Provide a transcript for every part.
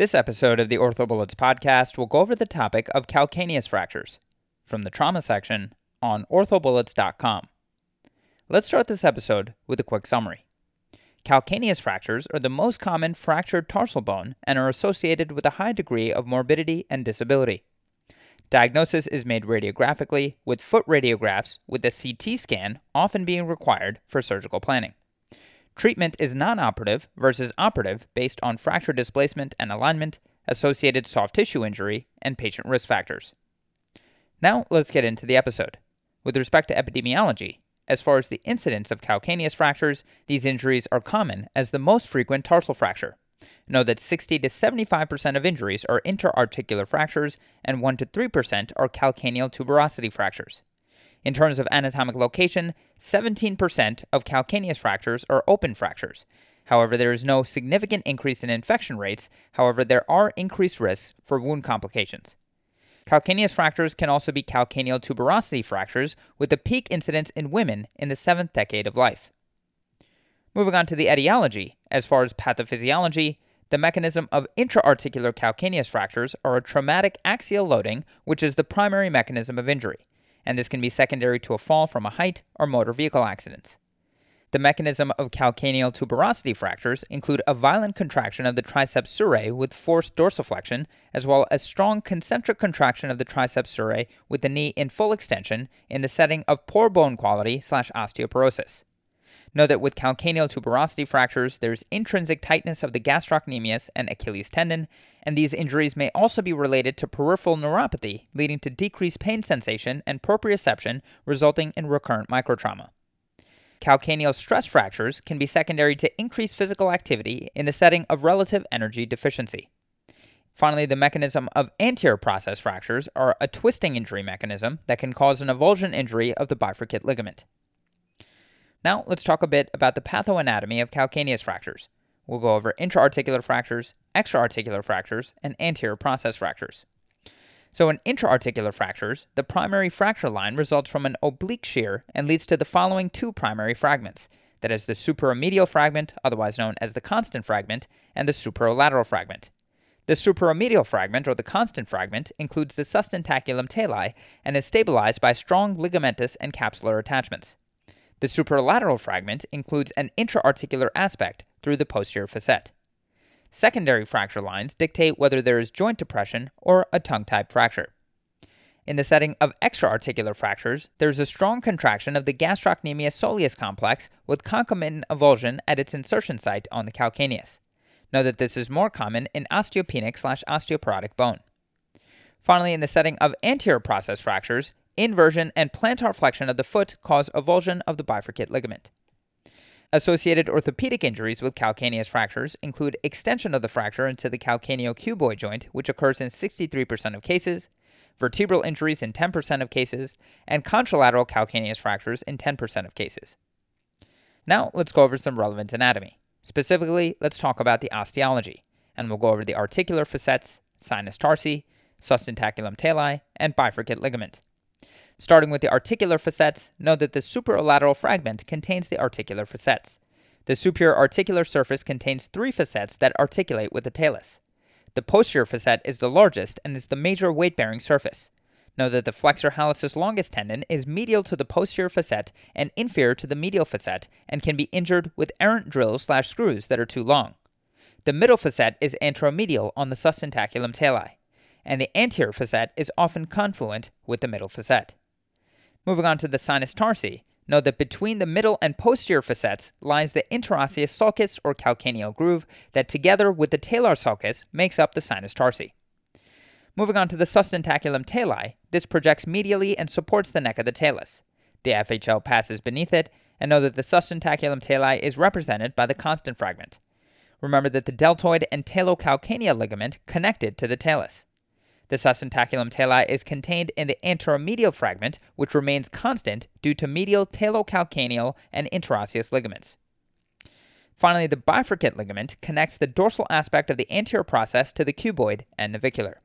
This episode of the OrthoBullets podcast will go over the topic of calcaneus fractures from the trauma section on orthobullets.com. Let's start this episode with a quick summary. Calcaneus fractures are the most common fractured tarsal bone and are associated with a high degree of morbidity and disability. Diagnosis is made radiographically, with foot radiographs with a CT scan often being required for surgical planning. Treatment is non operative versus operative based on fracture displacement and alignment, associated soft tissue injury, and patient risk factors. Now, let's get into the episode. With respect to epidemiology, as far as the incidence of calcaneus fractures, these injuries are common as the most frequent tarsal fracture. Know that 60 to 75% of injuries are interarticular fractures and 1 to 3% are calcaneal tuberosity fractures. In terms of anatomic location, 17% of calcaneus fractures are open fractures. However, there is no significant increase in infection rates. However, there are increased risks for wound complications. Calcaneus fractures can also be calcaneal tuberosity fractures, with a peak incidence in women in the seventh decade of life. Moving on to the etiology, as far as pathophysiology, the mechanism of intraarticular calcaneus fractures are a traumatic axial loading, which is the primary mechanism of injury and this can be secondary to a fall from a height or motor vehicle accidents. The mechanism of calcaneal tuberosity fractures include a violent contraction of the triceps surae with forced dorsiflexion, as well as strong concentric contraction of the triceps surae with the knee in full extension in the setting of poor bone quality slash osteoporosis. Know that with calcaneal tuberosity fractures, there's intrinsic tightness of the gastrocnemius and Achilles tendon, and these injuries may also be related to peripheral neuropathy, leading to decreased pain sensation and proprioception, resulting in recurrent microtrauma. Calcaneal stress fractures can be secondary to increased physical activity in the setting of relative energy deficiency. Finally, the mechanism of anterior process fractures are a twisting injury mechanism that can cause an avulsion injury of the bifurcate ligament. Now, let's talk a bit about the pathoanatomy of calcaneus fractures. We'll go over intraarticular fractures, extraarticular fractures, and anterior process fractures. So, in intraarticular fractures, the primary fracture line results from an oblique shear and leads to the following two primary fragments that is, the superomedial fragment, otherwise known as the constant fragment, and the superolateral fragment. The superomedial fragment, or the constant fragment, includes the sustentaculum tali and is stabilized by strong ligamentous and capsular attachments. The superolateral fragment includes an intraarticular aspect through the posterior facet. Secondary fracture lines dictate whether there is joint depression or a tongue type fracture. In the setting of extraarticular fractures, there is a strong contraction of the gastrocnemius soleus complex with concomitant avulsion at its insertion site on the calcaneus. Note that this is more common in osteopenic slash osteoporotic bone. Finally, in the setting of anterior process fractures, inversion, and plantar flexion of the foot cause avulsion of the bifurcate ligament. Associated orthopedic injuries with calcaneus fractures include extension of the fracture into the calcaneocuboid joint, which occurs in 63% of cases, vertebral injuries in 10% of cases, and contralateral calcaneus fractures in 10% of cases. Now, let's go over some relevant anatomy. Specifically, let's talk about the osteology, and we'll go over the articular facets, sinus tarsi, sustentaculum tali, and bifurcate ligament. Starting with the articular facets, note that the superolateral fragment contains the articular facets. The superior articular surface contains three facets that articulate with the talus. The posterior facet is the largest and is the major weight bearing surface. Note that the flexor hallucis longus tendon is medial to the posterior facet and inferior to the medial facet and can be injured with errant drills slash screws that are too long. The middle facet is anteromedial on the sustentaculum tali, and the anterior facet is often confluent with the middle facet. Moving on to the sinus tarsi, note that between the middle and posterior facets lies the interosseous sulcus or calcaneal groove that together with the talar sulcus makes up the sinus tarsi. Moving on to the sustentaculum tali, this projects medially and supports the neck of the talus. The FHL passes beneath it, and know that the sustentaculum tali is represented by the constant fragment. Remember that the deltoid and talocalcaneal ligament connected to the talus. The sustentaculum tali is contained in the anteromedial fragment, which remains constant due to medial talocalcaneal and interosseous ligaments. Finally, the bifurcate ligament connects the dorsal aspect of the anterior process to the cuboid and navicular.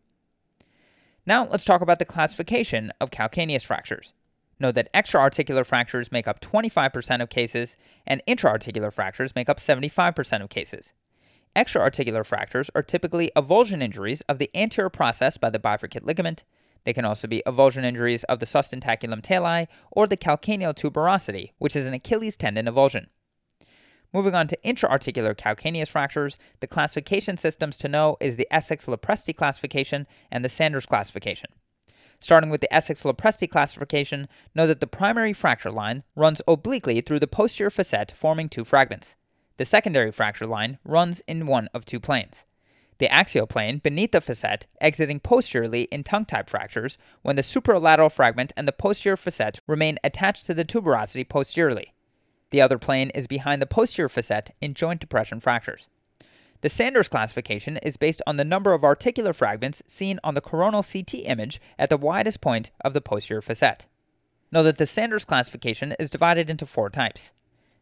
Now, let's talk about the classification of calcaneus fractures. Note that extraarticular fractures make up 25% of cases, and intraarticular fractures make up 75% of cases. Extra-articular fractures are typically avulsion injuries of the anterior process by the bifurcate ligament. They can also be avulsion injuries of the sustentaculum tali or the calcaneal tuberosity, which is an Achilles tendon avulsion. Moving on to intra-articular calcaneus fractures, the classification systems to know is the Essex-Lopresti classification and the Sanders classification. Starting with the Essex-Lopresti classification, know that the primary fracture line runs obliquely through the posterior facet, forming two fragments. The secondary fracture line runs in one of two planes. The axial plane beneath the facet exiting posteriorly in tongue-type fractures when the superolateral fragment and the posterior facet remain attached to the tuberosity posteriorly. The other plane is behind the posterior facet in joint depression fractures. The Sanders classification is based on the number of articular fragments seen on the coronal CT image at the widest point of the posterior facet. Know that the Sanders classification is divided into four types.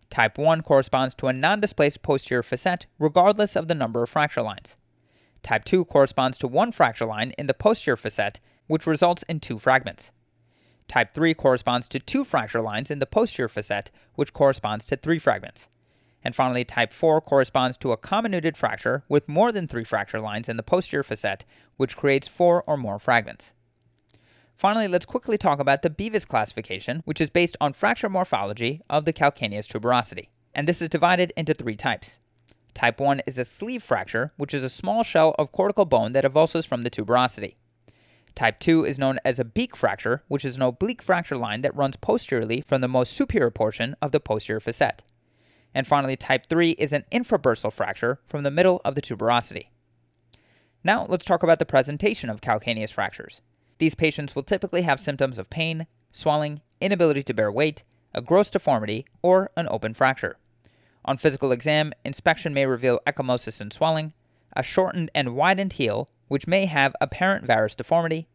Type 1 corresponds to a non displaced posterior facet regardless of the number of fracture lines. Type 2 corresponds to one fracture line in the posterior facet, which results in two fragments. Type 3 corresponds to two fracture lines in the posterior facet, which corresponds to three fragments. And finally, type 4 corresponds to a comminuted fracture with more than three fracture lines in the posterior facet, which creates four or more fragments. Finally, let's quickly talk about the Beavis classification, which is based on fracture morphology of the calcaneus tuberosity. And this is divided into three types. Type 1 is a sleeve fracture, which is a small shell of cortical bone that avulses from the tuberosity. Type 2 is known as a beak fracture, which is an oblique fracture line that runs posteriorly from the most superior portion of the posterior facet. And finally, type 3 is an infrabursal fracture from the middle of the tuberosity. Now, let's talk about the presentation of calcaneus fractures. These patients will typically have symptoms of pain, swelling, inability to bear weight, a gross deformity, or an open fracture. On physical exam, inspection may reveal ecchymosis and swelling, a shortened and widened heel, which may have apparent varus deformity.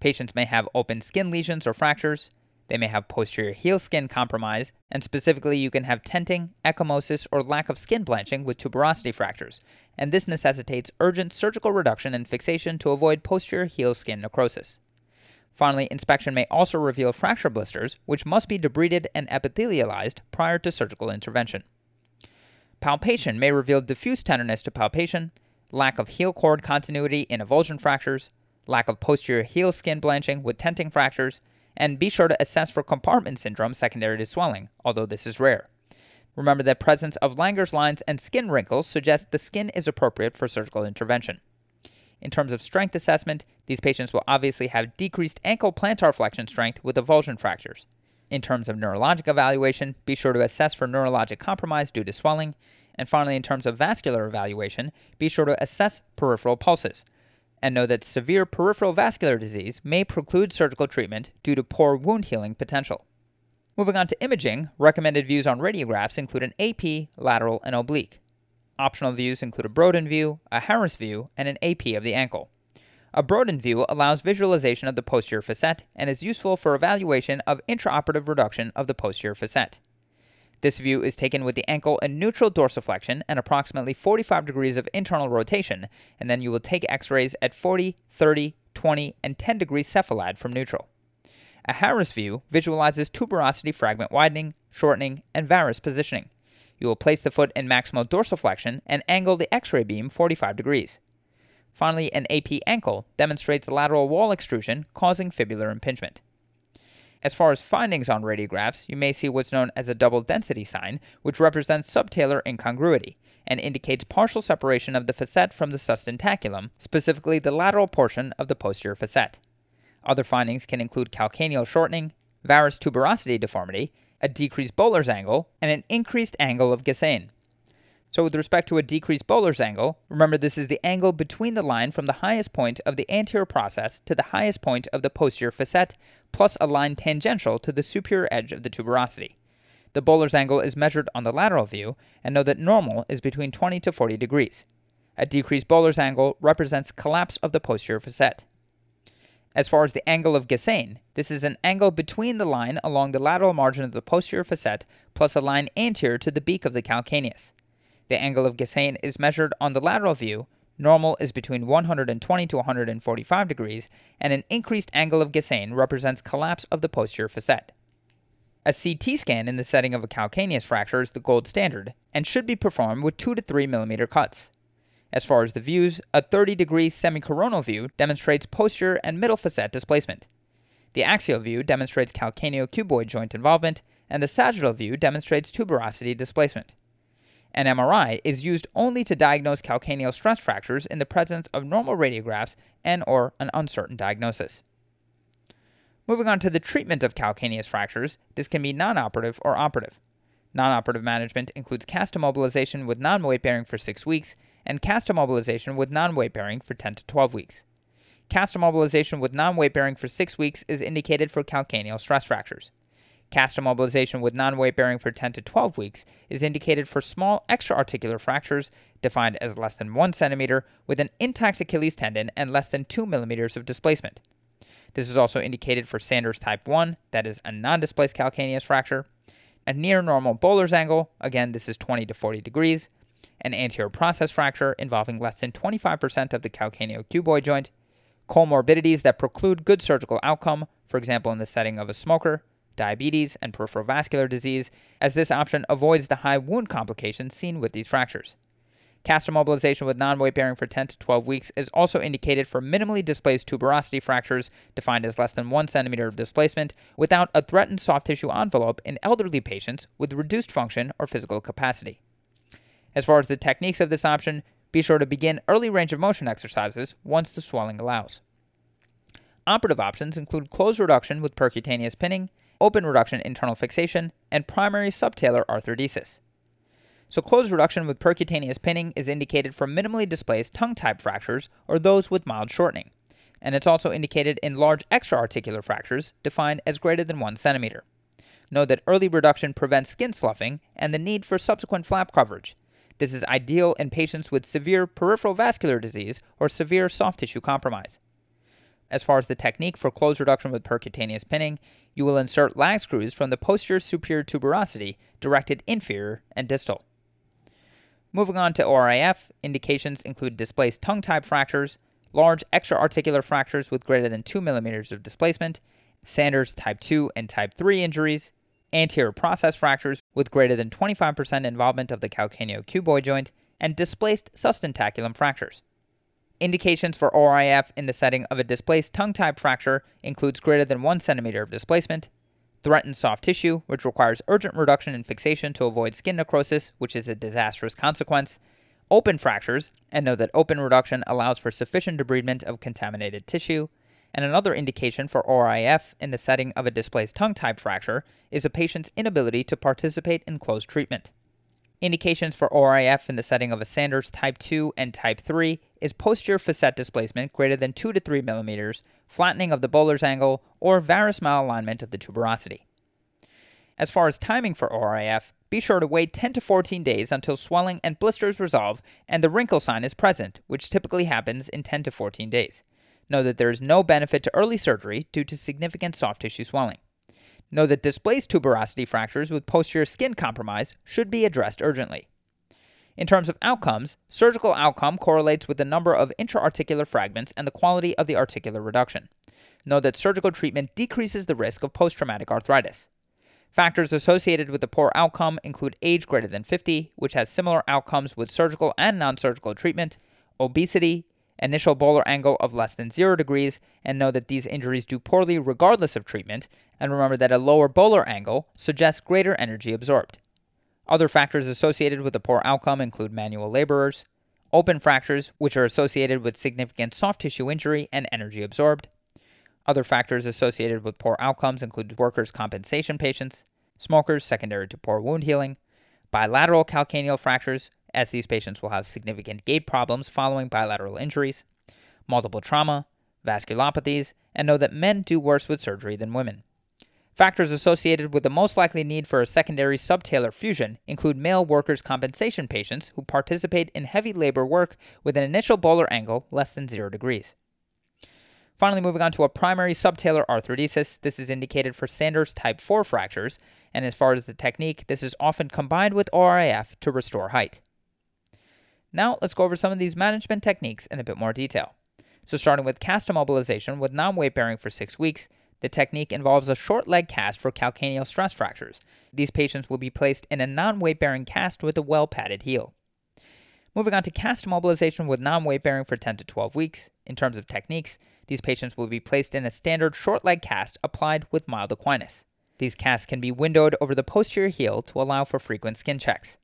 Patients may have open skin lesions or fractures. They may have posterior heel skin compromise, and specifically, you can have tenting, ecchymosis, or lack of skin blanching with tuberosity fractures, and this necessitates urgent surgical reduction and fixation to avoid posterior heel skin necrosis. Finally, inspection may also reveal fracture blisters, which must be debrided and epithelialized prior to surgical intervention. Palpation may reveal diffuse tenderness to palpation, lack of heel cord continuity in avulsion fractures, lack of posterior heel skin blanching with tenting fractures, and be sure to assess for compartment syndrome secondary to swelling, although this is rare. Remember that presence of Langer's lines and skin wrinkles suggests the skin is appropriate for surgical intervention. In terms of strength assessment, these patients will obviously have decreased ankle plantar flexion strength with avulsion fractures. In terms of neurologic evaluation, be sure to assess for neurologic compromise due to swelling. And finally, in terms of vascular evaluation, be sure to assess peripheral pulses. And know that severe peripheral vascular disease may preclude surgical treatment due to poor wound healing potential. Moving on to imaging, recommended views on radiographs include an AP, lateral, and oblique. Optional views include a Broden view, a Harris view, and an AP of the ankle. A Broden view allows visualization of the posterior facet and is useful for evaluation of intraoperative reduction of the posterior facet. This view is taken with the ankle in neutral dorsiflexion and approximately 45 degrees of internal rotation, and then you will take x rays at 40, 30, 20, and 10 degrees cephalad from neutral. A Harris view visualizes tuberosity fragment widening, shortening, and varus positioning. You will place the foot in maximal dorsiflexion and angle the x ray beam 45 degrees. Finally, an AP ankle demonstrates lateral wall extrusion causing fibular impingement. As far as findings on radiographs, you may see what's known as a double density sign, which represents subtalar incongruity and indicates partial separation of the facet from the sustentaculum, specifically the lateral portion of the posterior facet. Other findings can include calcaneal shortening, varus tuberosity deformity, a decreased Böhler's angle, and an increased angle of Gissane. So with respect to a decreased Böhler's angle, remember this is the angle between the line from the highest point of the anterior process to the highest point of the posterior facet, plus a line tangential to the superior edge of the tuberosity. The Böhler's angle is measured on the lateral view, and know that normal is between 20 to 40 degrees. A decreased Böhler's angle represents collapse of the posterior facet. As far as the angle of Gissane, this is an angle between the line along the lateral margin of the posterior facet plus a line anterior to the beak of the calcaneus. The angle of Gissane is measured on the lateral view. Normal is between 120 to 145 degrees, and an increased angle of Gissane represents collapse of the posterior facet. A CT scan in the setting of a calcaneus fracture is the gold standard and should be performed with 2 to 3 millimeter cuts. As far as the views, a 30 degree semicoronal view demonstrates posterior and middle facet displacement. The axial view demonstrates calcaneocuboid joint involvement, and the sagittal view demonstrates tuberosity displacement. An MRI is used only to diagnose calcaneal stress fractures in the presence of normal radiographs and or an uncertain diagnosis. Moving on to the treatment of calcaneus fractures, this can be non-operative or operative. Non-operative management includes cast immobilization with non-weight bearing for 6 weeks and cast immobilization with non-weight bearing for 10 to 12 weeks. Cast immobilization with non-weight bearing for 6 weeks is indicated for calcaneal stress fractures. Cast immobilization with non weight bearing for 10 to 12 weeks is indicated for small extraarticular fractures defined as less than 1 centimeter with an intact Achilles tendon and less than 2 millimeters of displacement. This is also indicated for Sanders type 1, that is a non displaced calcaneus fracture, a near normal Böhler's angle, again, this is 20 to 40 degrees, an anterior process fracture involving less than 25% of the calcaneocuboid joint, comorbidities that preclude good surgical outcome, for example, in the setting of a smoker, diabetes, and peripheral vascular disease, as this option avoids the high wound complications seen with these fractures. Cast immobilization with non weight bearing for 10 to 12 weeks is also indicated for minimally displaced tuberosity fractures, defined as less than 1 centimeter of displacement, without a threatened soft tissue envelope in elderly patients with reduced function or physical capacity. As far as the techniques of this option, be sure to begin early range of motion exercises once the swelling allows. Operative options include closed reduction with percutaneous pinning open reduction internal fixation, and primary subtalar arthrodesis. So, closed reduction with percutaneous pinning is indicated for minimally displaced tongue type fractures or those with mild shortening, and it's also indicated in large extraarticular fractures defined as greater than 1 centimeter. Note that early reduction prevents skin sloughing and the need for subsequent flap coverage. This is ideal in patients with severe peripheral vascular disease or severe soft tissue compromise. As far as the technique for closed reduction with percutaneous pinning, you will insert lag screws from the posterior superior tuberosity directed inferior and distal. Moving on to ORIF, indications include displaced tongue type fractures, large extraarticular fractures with greater than 2 millimeters of displacement, Sanders type 2 and type 3 injuries, anterior process fractures with greater than 25% involvement of the calcaneocuboid joint, and displaced sustentaculum fractures. Indications for ORIF in the setting of a displaced tongue type fracture includes greater than 1 centimeter of displacement, threatened soft tissue, which requires urgent reduction and fixation to avoid skin necrosis, which is a disastrous consequence, open fractures, and know that open reduction allows for sufficient debridement of contaminated tissue, and another indication for ORIF in the setting of a displaced tongue type fracture is a patient's inability to participate in closed treatment. Indications for ORIF in the setting of a Sanders type 2 and type 3 is posterior facet displacement greater than 2 to 3 millimeters, flattening of the Böhler's angle, or varus malalignment of the tuberosity. As far as timing for ORIF, be sure to wait 10 to 14 days until swelling and blisters resolve and the wrinkle sign is present, which typically happens in 10 to 14 days. Know that there is no benefit to early surgery due to significant soft tissue swelling. Know that displaced tuberosity fractures with posterior skin compromise should be addressed urgently. In terms of outcomes, surgical outcome correlates with the number of intraarticular fragments and the quality of the articular reduction. Know that surgical treatment decreases the risk of post traumatic arthritis. Factors associated with the poor outcome include age greater than 50, which has similar outcomes with surgical and non surgical treatment, obesity, initial Böhler angle of less than 0 degrees, and know that these injuries do poorly regardless of treatment, and remember that a lower Böhler angle suggests greater energy absorbed. Other factors associated with a poor outcome include manual laborers, open fractures, which are associated with significant soft tissue injury and energy absorbed. Other factors associated with poor outcomes include workers' compensation patients, smokers secondary to poor wound healing, bilateral calcaneal fractures, as these patients will have significant gait problems following bilateral injuries, multiple trauma, vasculopathies, and know that men do worse with surgery than women. Factors associated with the most likely need for a secondary subtalar fusion include male workers' compensation patients who participate in heavy labor work with an initial Böhler angle less than 0 degrees. Finally, moving on to a primary subtalar arthrodesis. This is indicated for Sanders type 4 fractures, and as far as the technique, this is often combined with ORIF to restore height. Now, let's go over some of these management techniques in a bit more detail. So, starting with cast immobilization with non weight bearing for six weeks, the technique involves a short leg cast for calcaneal stress fractures. These patients will be placed in a non weight bearing cast with a well padded heel. Moving on to cast mobilization with non weight bearing for 10 to 12 weeks. In terms of techniques, these patients will be placed in a standard short leg cast applied with mild equinus. These casts can be windowed over the posterior heel to allow for frequent skin checks.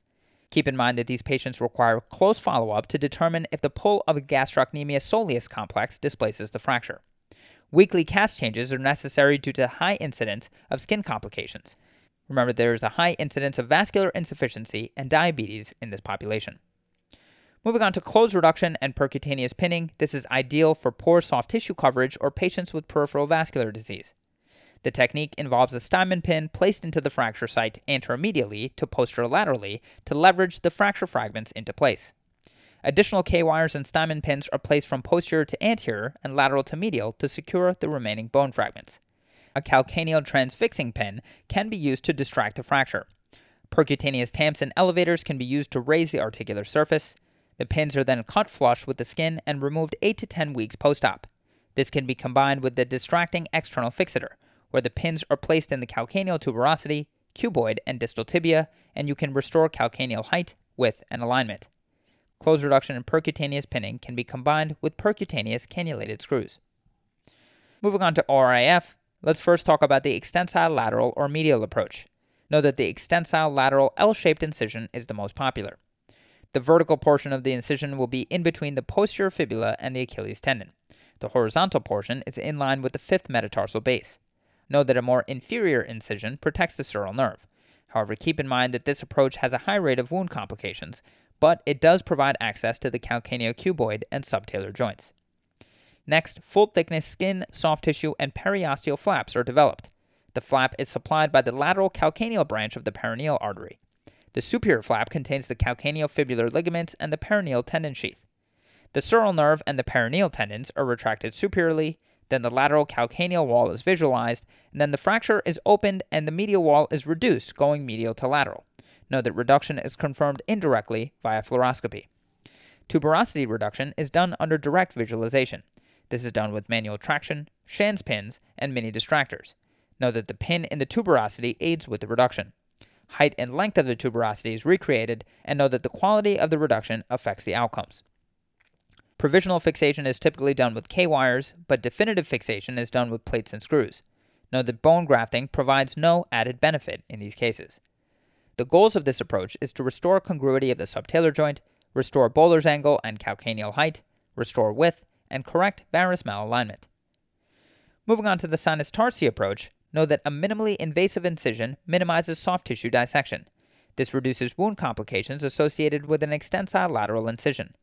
Keep in mind that these patients require close follow up to determine if the pull of a gastrocnemius soleus complex displaces the fracture. Weekly cast changes are necessary due to high incidence of skin complications. Remember, there is a high incidence of vascular insufficiency and diabetes in this population. Moving on to closed reduction and percutaneous pinning, this is ideal for poor soft tissue coverage or patients with peripheral vascular disease. The technique involves a Steinmann pin placed into the fracture site anteromedially to posterolaterally to leverage the fracture fragments into place. Additional K wires and Steinmann pins are placed from posterior to anterior and lateral to medial to secure the remaining bone fragments. A calcaneal transfixing pin can be used to distract the fracture. Percutaneous tamps and elevators can be used to raise the articular surface. The pins are then cut flush with the skin and removed 8 to 10 weeks post op. This can be combined with the distracting external fixator, where the pins are placed in the calcaneal tuberosity, cuboid, and distal tibia, and you can restore calcaneal height, width, and alignment. Closed reduction and percutaneous pinning can be combined with percutaneous cannulated screws. Moving on to ORIF, let's first talk about the extensile lateral or medial approach. Know that the extensile lateral L shaped incision is the most popular. The vertical portion of the incision will be in between the posterior fibula and the Achilles tendon. The horizontal portion is in line with the fifth metatarsal base. Note that a more inferior incision protects the sural nerve. However, keep in mind that this approach has a high rate of wound complications, but it does provide access to the calcaneocuboid and subtalar joints. Next, full thickness skin, soft tissue, and periosteal flaps are developed. The flap is supplied by the lateral calcaneal branch of the peroneal artery. The superior flap contains the calcaneofibular ligaments and the peroneal tendon sheath. The sural nerve and the peroneal tendons are retracted superiorly, then the lateral calcaneal wall is visualized, and then the fracture is opened and the medial wall is reduced, going medial to lateral. Note that reduction is confirmed indirectly via fluoroscopy. Tuberosity reduction is done under direct visualization. This is done with manual traction, Schanz pins, and mini distractors. Note that the pin in the tuberosity aids with the reduction. Height and length of the tuberosity is recreated, and know that the quality of the reduction affects the outcomes. Provisional fixation is typically done with K wires, but definitive fixation is done with plates and screws. Note that bone grafting provides no added benefit in these cases. The goals of this approach is to restore congruity of the subtalar joint, restore Böhler's angle and calcaneal height, restore width, and correct varus malalignment. Moving on to the sinus tarsi approach, know that a minimally invasive incision minimizes soft tissue dissection. This reduces wound complications associated with an extensile lateral incision.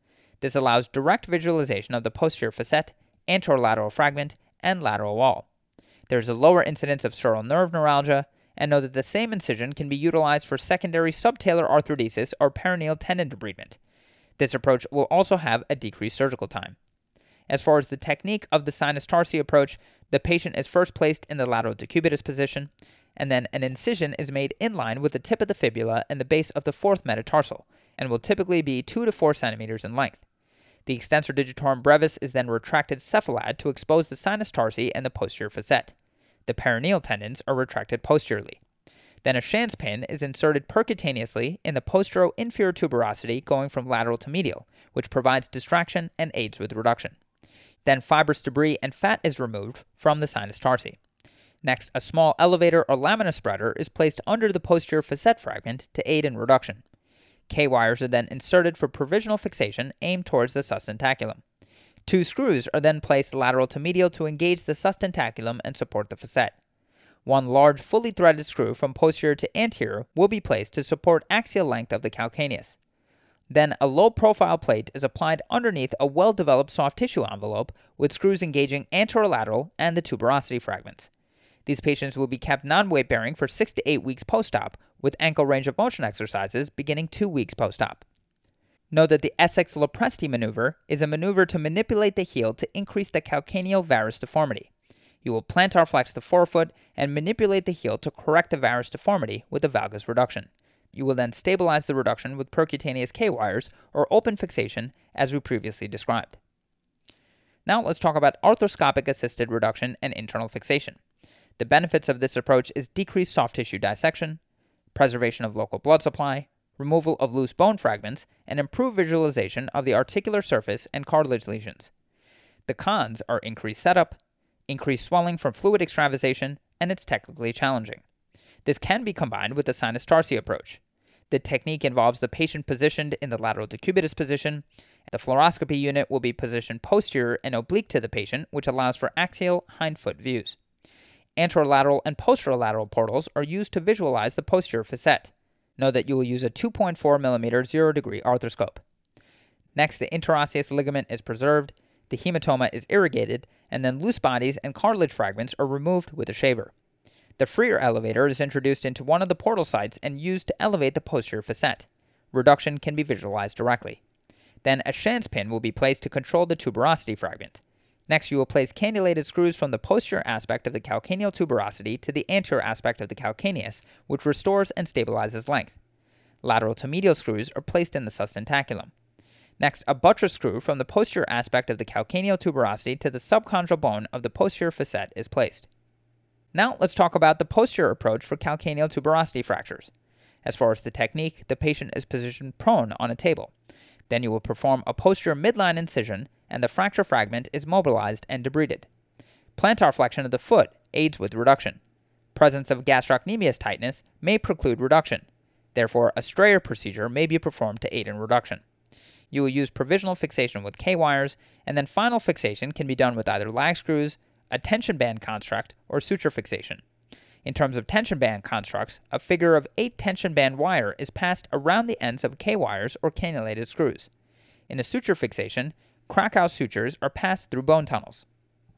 This allows direct visualization of the posterior facet, anterolateral fragment, and lateral wall. There is a lower incidence of sural nerve neuralgia, and know that the same incision can be utilized for secondary subtalar arthrodesis or peroneal tendon debridement. This approach will also have a decreased surgical time. As far as the technique of the sinus tarsi approach, the patient is first placed in the lateral decubitus position, and then an incision is made in line with the tip of the fibula and the base of the fourth metatarsal, and will typically be 2 to 4 centimeters in length. The extensor digitorum brevis is then retracted cephalad to expose the sinus tarsi and the posterior facet. The peroneal tendons are retracted posteriorly. Then a Schanz pin is inserted percutaneously in the postero-inferior tuberosity going from lateral to medial, which provides distraction and aids with reduction. Then fibrous debris and fat is removed from the sinus tarsi. Next, a small elevator or lamina spreader is placed under the posterior facet fragment to aid in reduction. K wires are then inserted for provisional fixation aimed towards the sustentaculum. Two screws are then placed lateral to medial to engage the sustentaculum and support the facet. One large, fully threaded screw from posterior to anterior will be placed to support axial length of the calcaneus. Then a low profile plate is applied underneath a well developed soft tissue envelope with screws engaging anterolateral and the tuberosity fragments. These patients will be kept non weight bearing for 6 to 8 weeks post op, with ankle range of motion exercises beginning 2 weeks post op. Note that the Essex Lopresti maneuver is a maneuver to manipulate the heel to increase the calcaneal varus deformity. You will plantar flex the forefoot and manipulate the heel to correct the varus deformity with a valgus reduction. You will then stabilize the reduction with percutaneous K wires or open fixation as we previously described. Now let's talk about arthroscopic assisted reduction and internal fixation. The benefits of this approach is decreased soft tissue dissection, preservation of local blood supply, removal of loose bone fragments, and improved visualization of the articular surface and cartilage lesions. The cons are increased setup, increased swelling from fluid extravasation, and it's technically challenging. This can be combined with the sinus tarsi approach. The technique involves the patient positioned in the lateral decubitus position. The fluoroscopy unit will be positioned posterior and oblique to the patient, which allows for axial hindfoot views. Anterolateral and posterolateral portals are used to visualize the posterior facet. Know that you will use a 2.4 mm 0 degree arthroscope. Next, the interosseous ligament is preserved, the hematoma is irrigated, and then loose bodies and cartilage fragments are removed with a shaver. The Freer elevator is introduced into one of the portal sites and used to elevate the posterior facet. Reduction can be visualized directly. Then a Schanz pin will be placed to control the tuberosity fragment. Next, you will place cannulated screws from the posterior aspect of the calcaneal tuberosity to the anterior aspect of the calcaneus, which restores and stabilizes length. Lateral to medial screws are placed in the sustentaculum. Next, a buttress screw from the posterior aspect of the calcaneal tuberosity to the subchondral bone of the posterior facet is placed. Now, let's talk about the posterior approach for calcaneal tuberosity fractures. As far as the technique, the patient is positioned prone on a table. Then you will perform a posterior midline incision, and the fracture fragment is mobilized and debrided. Plantar flexion of the foot aids with reduction. Presence of gastrocnemius tightness may preclude reduction. Therefore, a Strayer procedure may be performed to aid in reduction. You will use provisional fixation with K wires, and then final fixation can be done with either lag screws, a tension band construct, or suture fixation. In terms of tension band constructs, a figure of 8 tension band wire is passed around the ends of K wires or cannulated screws. In a suture fixation, Krakow sutures are passed through bone tunnels.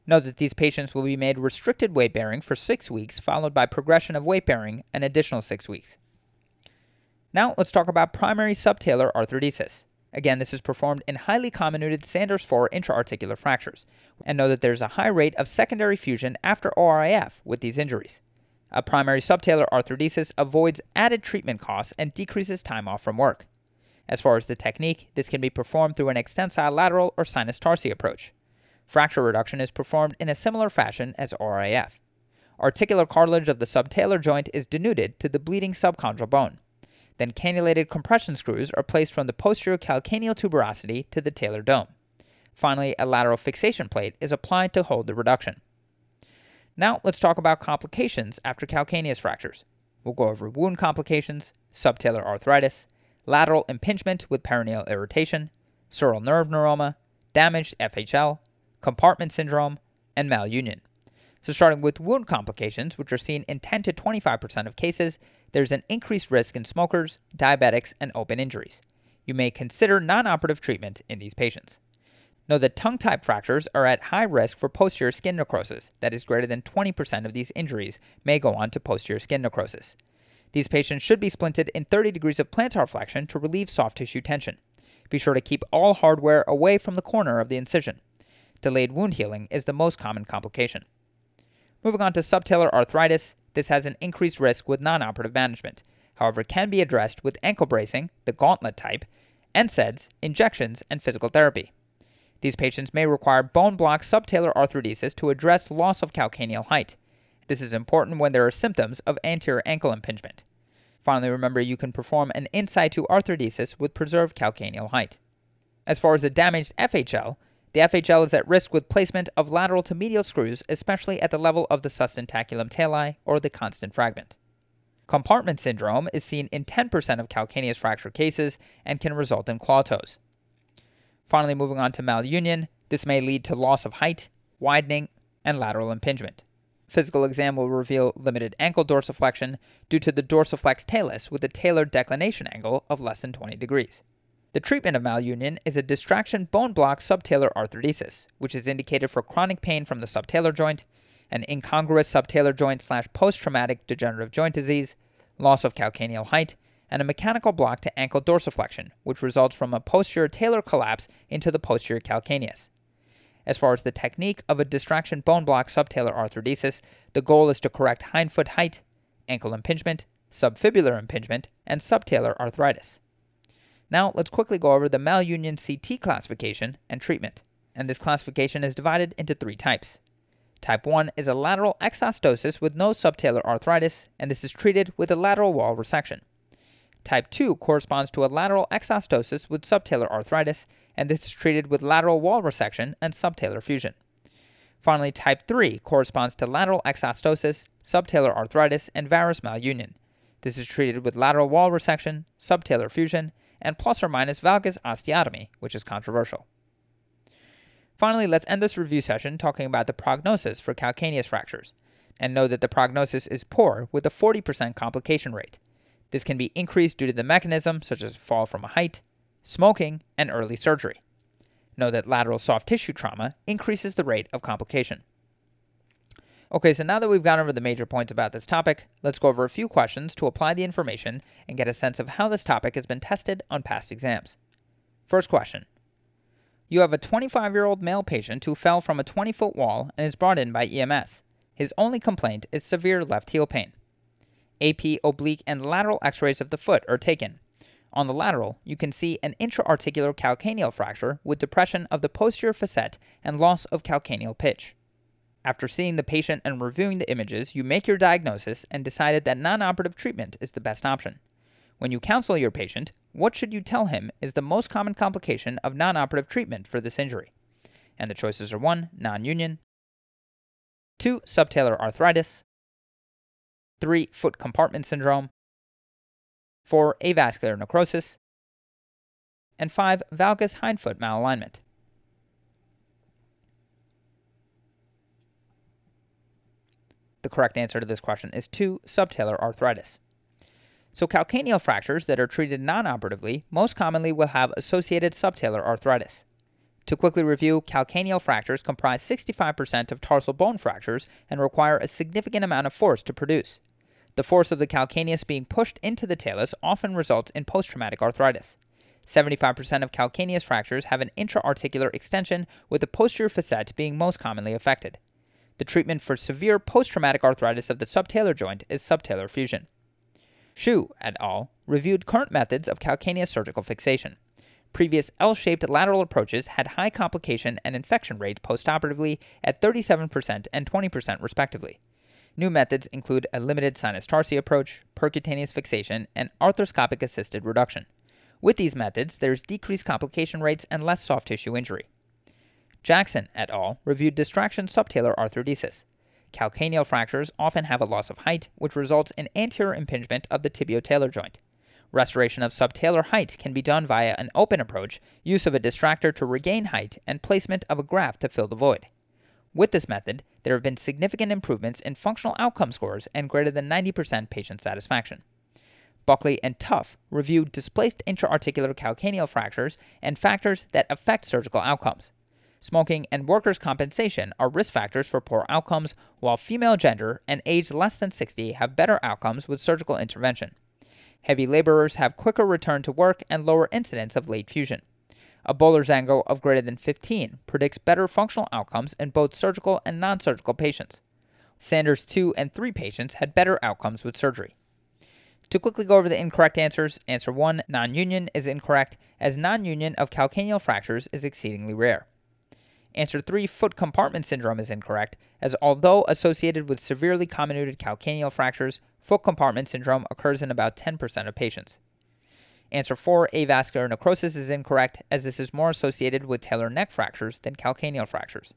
Note that these patients will be made restricted weight bearing for 6 weeks, followed by progression of weight bearing an additional 6 weeks. Now let's talk about primary subtalar arthrodesis. Again, this is performed in highly comminuted Sanders 4 intraarticular fractures, and know that there's a high rate of secondary fusion after ORIF with these injuries. A primary subtalar arthrodesis avoids added treatment costs and decreases time off from work. As far as the technique, this can be performed through an extensile lateral or sinus tarsi approach. Fracture reduction is performed in a similar fashion as ORIF. Articular cartilage of the subtalar joint is denuded to the bleeding subchondral bone. Then cannulated compression screws are placed from the posterior calcaneal tuberosity to the talar dome. Finally, a lateral fixation plate is applied to hold the reduction. Now, let's talk about complications after calcaneus fractures. We'll go over wound complications, subtalar arthritis, lateral impingement with peroneal irritation, sural nerve neuroma, damaged FHL, compartment syndrome, and malunion. So, starting with wound complications, which are seen in 10 to 25% of cases, there's an increased risk in smokers, diabetics, and open injuries. You may consider non operative treatment in these patients. Know that tongue type fractures are at high risk for posterior skin necrosis, that is, greater than 20% of these injuries may go on to posterior skin necrosis. These patients should be splinted in 30 degrees of plantar flexion to relieve soft tissue tension. Be sure to keep all hardware away from the corner of the incision. Delayed wound healing is the most common complication. Moving on to subtalar arthritis, this has an increased risk with non operative management. However, can be addressed with ankle bracing, the gauntlet type, NSAIDs, injections, and physical therapy. These patients may require bone block subtalar arthrodesis to address loss of calcaneal height. This is important when there are symptoms of anterior ankle impingement. Finally, remember you can perform an in situ arthrodesis with preserved calcaneal height. As far as the damaged FHL, the FHL is at risk with placement of lateral to medial screws, especially at the level of the sustentaculum tali or the constant fragment. Compartment syndrome is seen in 10% of calcaneus fracture cases and can result in claw toes. Finally, moving on to malunion, this may lead to loss of height, widening, and lateral impingement. Physical exam will reveal limited ankle dorsiflexion due to the dorsiflex talus with a talar declination angle of less than 20 degrees. The treatment of malunion is a distraction bone block subtalar arthrodesis, which is indicated for chronic pain from the subtalar joint, an incongruous subtalar joint slash post traumatic degenerative joint disease, loss of calcaneal height, and a mechanical block to ankle dorsiflexion, which results from a posterior talar collapse into the posterior calcaneus. As far as the technique of a distraction bone block subtalar arthrodesis, the goal is to correct hindfoot height, ankle impingement, subfibular impingement, and subtalar arthritis. Now, let's quickly go over the malunion CT classification and treatment. And this classification is divided into three types. Type 1 is a lateral exostosis with no subtalar arthritis, and this is treated with a lateral wall resection. Type 2 corresponds to a lateral exostosis with subtalar arthritis, and this is treated with lateral wall resection and subtalar fusion. Finally, type 3 corresponds to lateral exostosis, subtalar arthritis, and varus malunion. This is treated with lateral wall resection, subtalar fusion, and plus or minus valgus osteotomy, which is controversial. Finally, let's end this review session talking about the prognosis for calcaneus fractures, and know that the prognosis is poor with a 40% complication rate. This can be increased due to the mechanism, such as fall from a height, smoking, and early surgery. Know that lateral soft tissue trauma increases the rate of complication. Okay, so now that we've gone over the major points about this topic, let's go over a few questions to apply the information and get a sense of how this topic has been tested on past exams. First question You have a 25 year old male patient who fell from a 20 foot wall and is brought in by EMS. His only complaint is severe left heel pain. AP, oblique, and lateral x rays of the foot are taken. On the lateral, you can see an intra-articular calcaneal fracture with depression of the posterior facet and loss of calcaneal pitch. After seeing the patient and reviewing the images, you make your diagnosis and decided that non operative treatment is the best option. When you counsel your patient, what should you tell him is the most common complication of non operative treatment for this injury? And the choices are 1. Non union, 2. Subtalar arthritis, 3. Foot compartment syndrome, 4. Avascular necrosis, and 5. Valgus hindfoot malalignment. The correct answer to this question is 2. Subtalar arthritis. So, calcaneal fractures that are treated non operatively most commonly will have associated subtalar arthritis. To quickly review, calcaneal fractures comprise 65% of tarsal bone fractures and require a significant amount of force to produce. The force of the calcaneus being pushed into the talus often results in post traumatic arthritis. 75% of calcaneus fractures have an intra-articular extension, with the posterior facet being most commonly affected. The treatment for severe post traumatic arthritis of the subtalar joint is subtalar fusion. Xu et al. reviewed current methods of calcaneus surgical fixation. Previous L shaped lateral approaches had high complication and infection rates postoperatively at 37% and 20% respectively. New methods include a limited sinus tarsi approach, percutaneous fixation, and arthroscopic assisted reduction. With these methods, there's decreased complication rates and less soft tissue injury. Jackson et al. reviewed distraction subtalar arthrodesis. Calcaneal fractures often have a loss of height, which results in anterior impingement of the tibiotalar joint. Restoration of subtalar height can be done via an open approach, use of a distractor to regain height, and placement of a graft to fill the void. With this method, there have been significant improvements in functional outcome scores and greater than 90% patient satisfaction. Buckley and Tough reviewed displaced intra-articular calcaneal fractures and factors that affect surgical outcomes. Smoking and workers' compensation are risk factors for poor outcomes, while female gender and age less than 60 have better outcomes with surgical intervention. Heavy laborers have quicker return to work and lower incidence of late fusion. A Böhler's angle of greater than 15 predicts better functional outcomes in both surgical and non surgical patients. Sanders 2 and 3 patients had better outcomes with surgery. To quickly go over the incorrect answers, answer 1, non union, is incorrect, as non union of calcaneal fractures is exceedingly rare. Answer 3, foot compartment syndrome, is incorrect, as although associated with severely comminuted calcaneal fractures, foot compartment syndrome occurs in about 10% of patients. Answer 4, avascular necrosis is incorrect, as this is more associated with talar neck fractures than calcaneal fractures.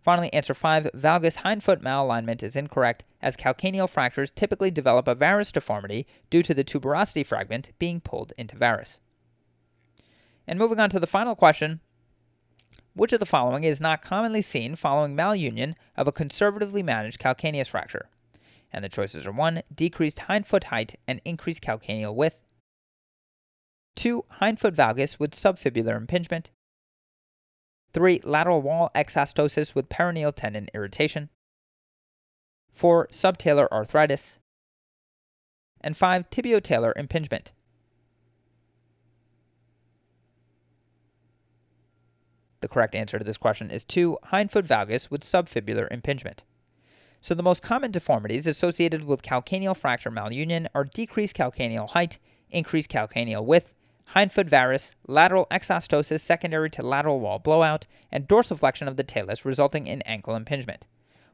Finally, answer 5, valgus hindfoot malalignment is incorrect, as calcaneal fractures typically develop a varus deformity due to the tuberosity fragment being pulled into varus. And moving on to the final question which of the following is not commonly seen following malunion of a conservatively managed calcaneus fracture? And the choices are 1. Decreased hindfoot height and increased calcaneal width. 2. Hindfoot valgus with subfibular impingement. 3. Lateral wall exostosis with peroneal tendon irritation. 4. Subtalar arthritis. And 5. Tibiotalar impingement. The correct answer to this question is 2. Hindfoot valgus with subfibular impingement. So, the most common deformities associated with calcaneal fracture malunion are decreased calcaneal height, increased calcaneal width, hindfoot varus, lateral exostosis secondary to lateral wall blowout, and dorsiflexion of the talus resulting in ankle impingement.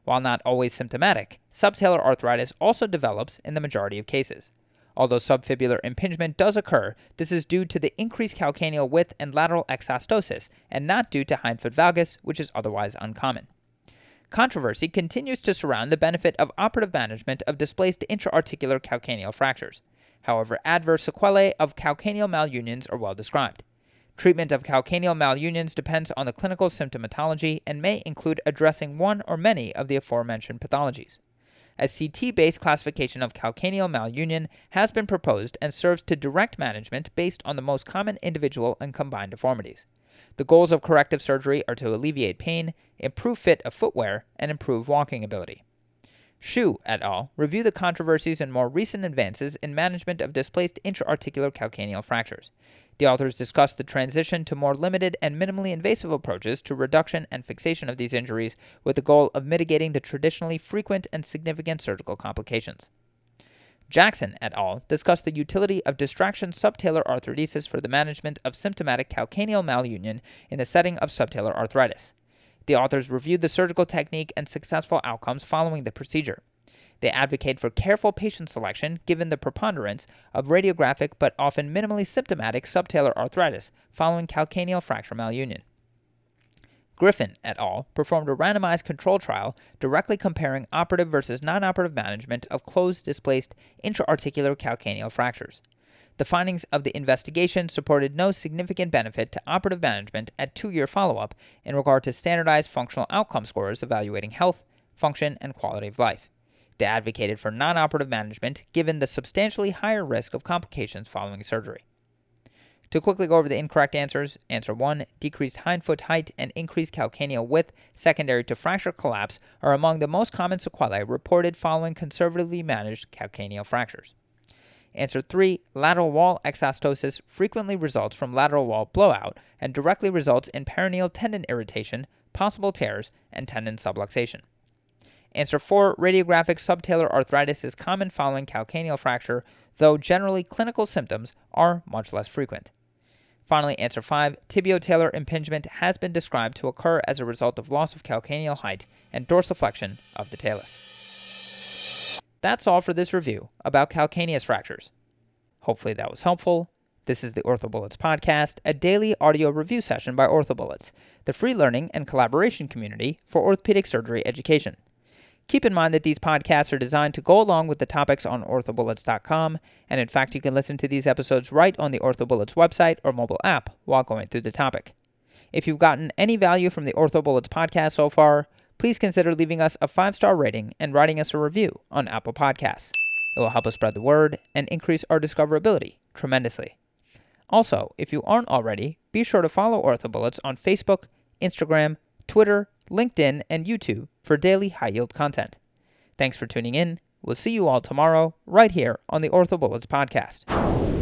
While not always symptomatic, subtalar arthritis also develops in the majority of cases. Although subfibular impingement does occur, this is due to the increased calcaneal width and lateral exostosis, and not due to hindfoot valgus, which is otherwise uncommon. Controversy continues to surround the benefit of operative management of displaced intra-articular calcaneal fractures. However, adverse sequelae of calcaneal malunions are well described. Treatment of calcaneal malunions depends on the clinical symptomatology and may include addressing one or many of the aforementioned pathologies. A CT based classification of calcaneal malunion has been proposed and serves to direct management based on the most common individual and combined deformities. The goals of corrective surgery are to alleviate pain, improve fit of footwear, and improve walking ability. Shu et al. review the controversies and more recent advances in management of displaced intra-articular calcaneal fractures. The authors discuss the transition to more limited and minimally invasive approaches to reduction and fixation of these injuries with the goal of mitigating the traditionally frequent and significant surgical complications. Jackson et al. discuss the utility of distraction subtalar arthrodesis for the management of symptomatic calcaneal malunion in the setting of subtalar arthritis. The authors reviewed the surgical technique and successful outcomes following the procedure. They advocate for careful patient selection given the preponderance of radiographic but often minimally symptomatic subtalar arthritis following calcaneal fracture malunion. Griffin et al. performed a randomized control trial directly comparing operative versus non-operative management of closed displaced intra-articular calcaneal fractures. The findings of the investigation supported no significant benefit to operative management at two year follow up in regard to standardized functional outcome scores evaluating health, function, and quality of life. They advocated for non operative management given the substantially higher risk of complications following surgery. To quickly go over the incorrect answers, answer 1, decreased hindfoot height and increased calcaneal width secondary to fracture collapse are among the most common sequelae reported following conservatively managed calcaneal fractures. Answer 3, lateral wall exostosis frequently results from lateral wall blowout and directly results in peroneal tendon irritation, possible tears, and tendon subluxation. Answer 4 Radiographic subtalar arthritis is common following calcaneal fracture, though generally clinical symptoms are much less frequent. Finally, answer 5 Tibiotalar impingement has been described to occur as a result of loss of calcaneal height and dorsiflexion of the talus. That's all for this review about calcaneus fractures. Hopefully, that was helpful. This is the OrthoBullets podcast, a daily audio review session by OrthoBullets, the free learning and collaboration community for orthopedic surgery education. Keep in mind that these podcasts are designed to go along with the topics on orthobullets.com, and in fact, you can listen to these episodes right on the OrthoBullets website or mobile app while going through the topic. If you've gotten any value from the OrthoBullets podcast so far, please consider leaving us a five star rating and writing us a review on Apple Podcasts. It will help us spread the word and increase our discoverability tremendously. Also, if you aren't already, be sure to follow OrthoBullets on Facebook, Instagram, Twitter, LinkedIn, and YouTube for daily high yield content. Thanks for tuning in. We'll see you all tomorrow, right here on the OrthoBullets podcast.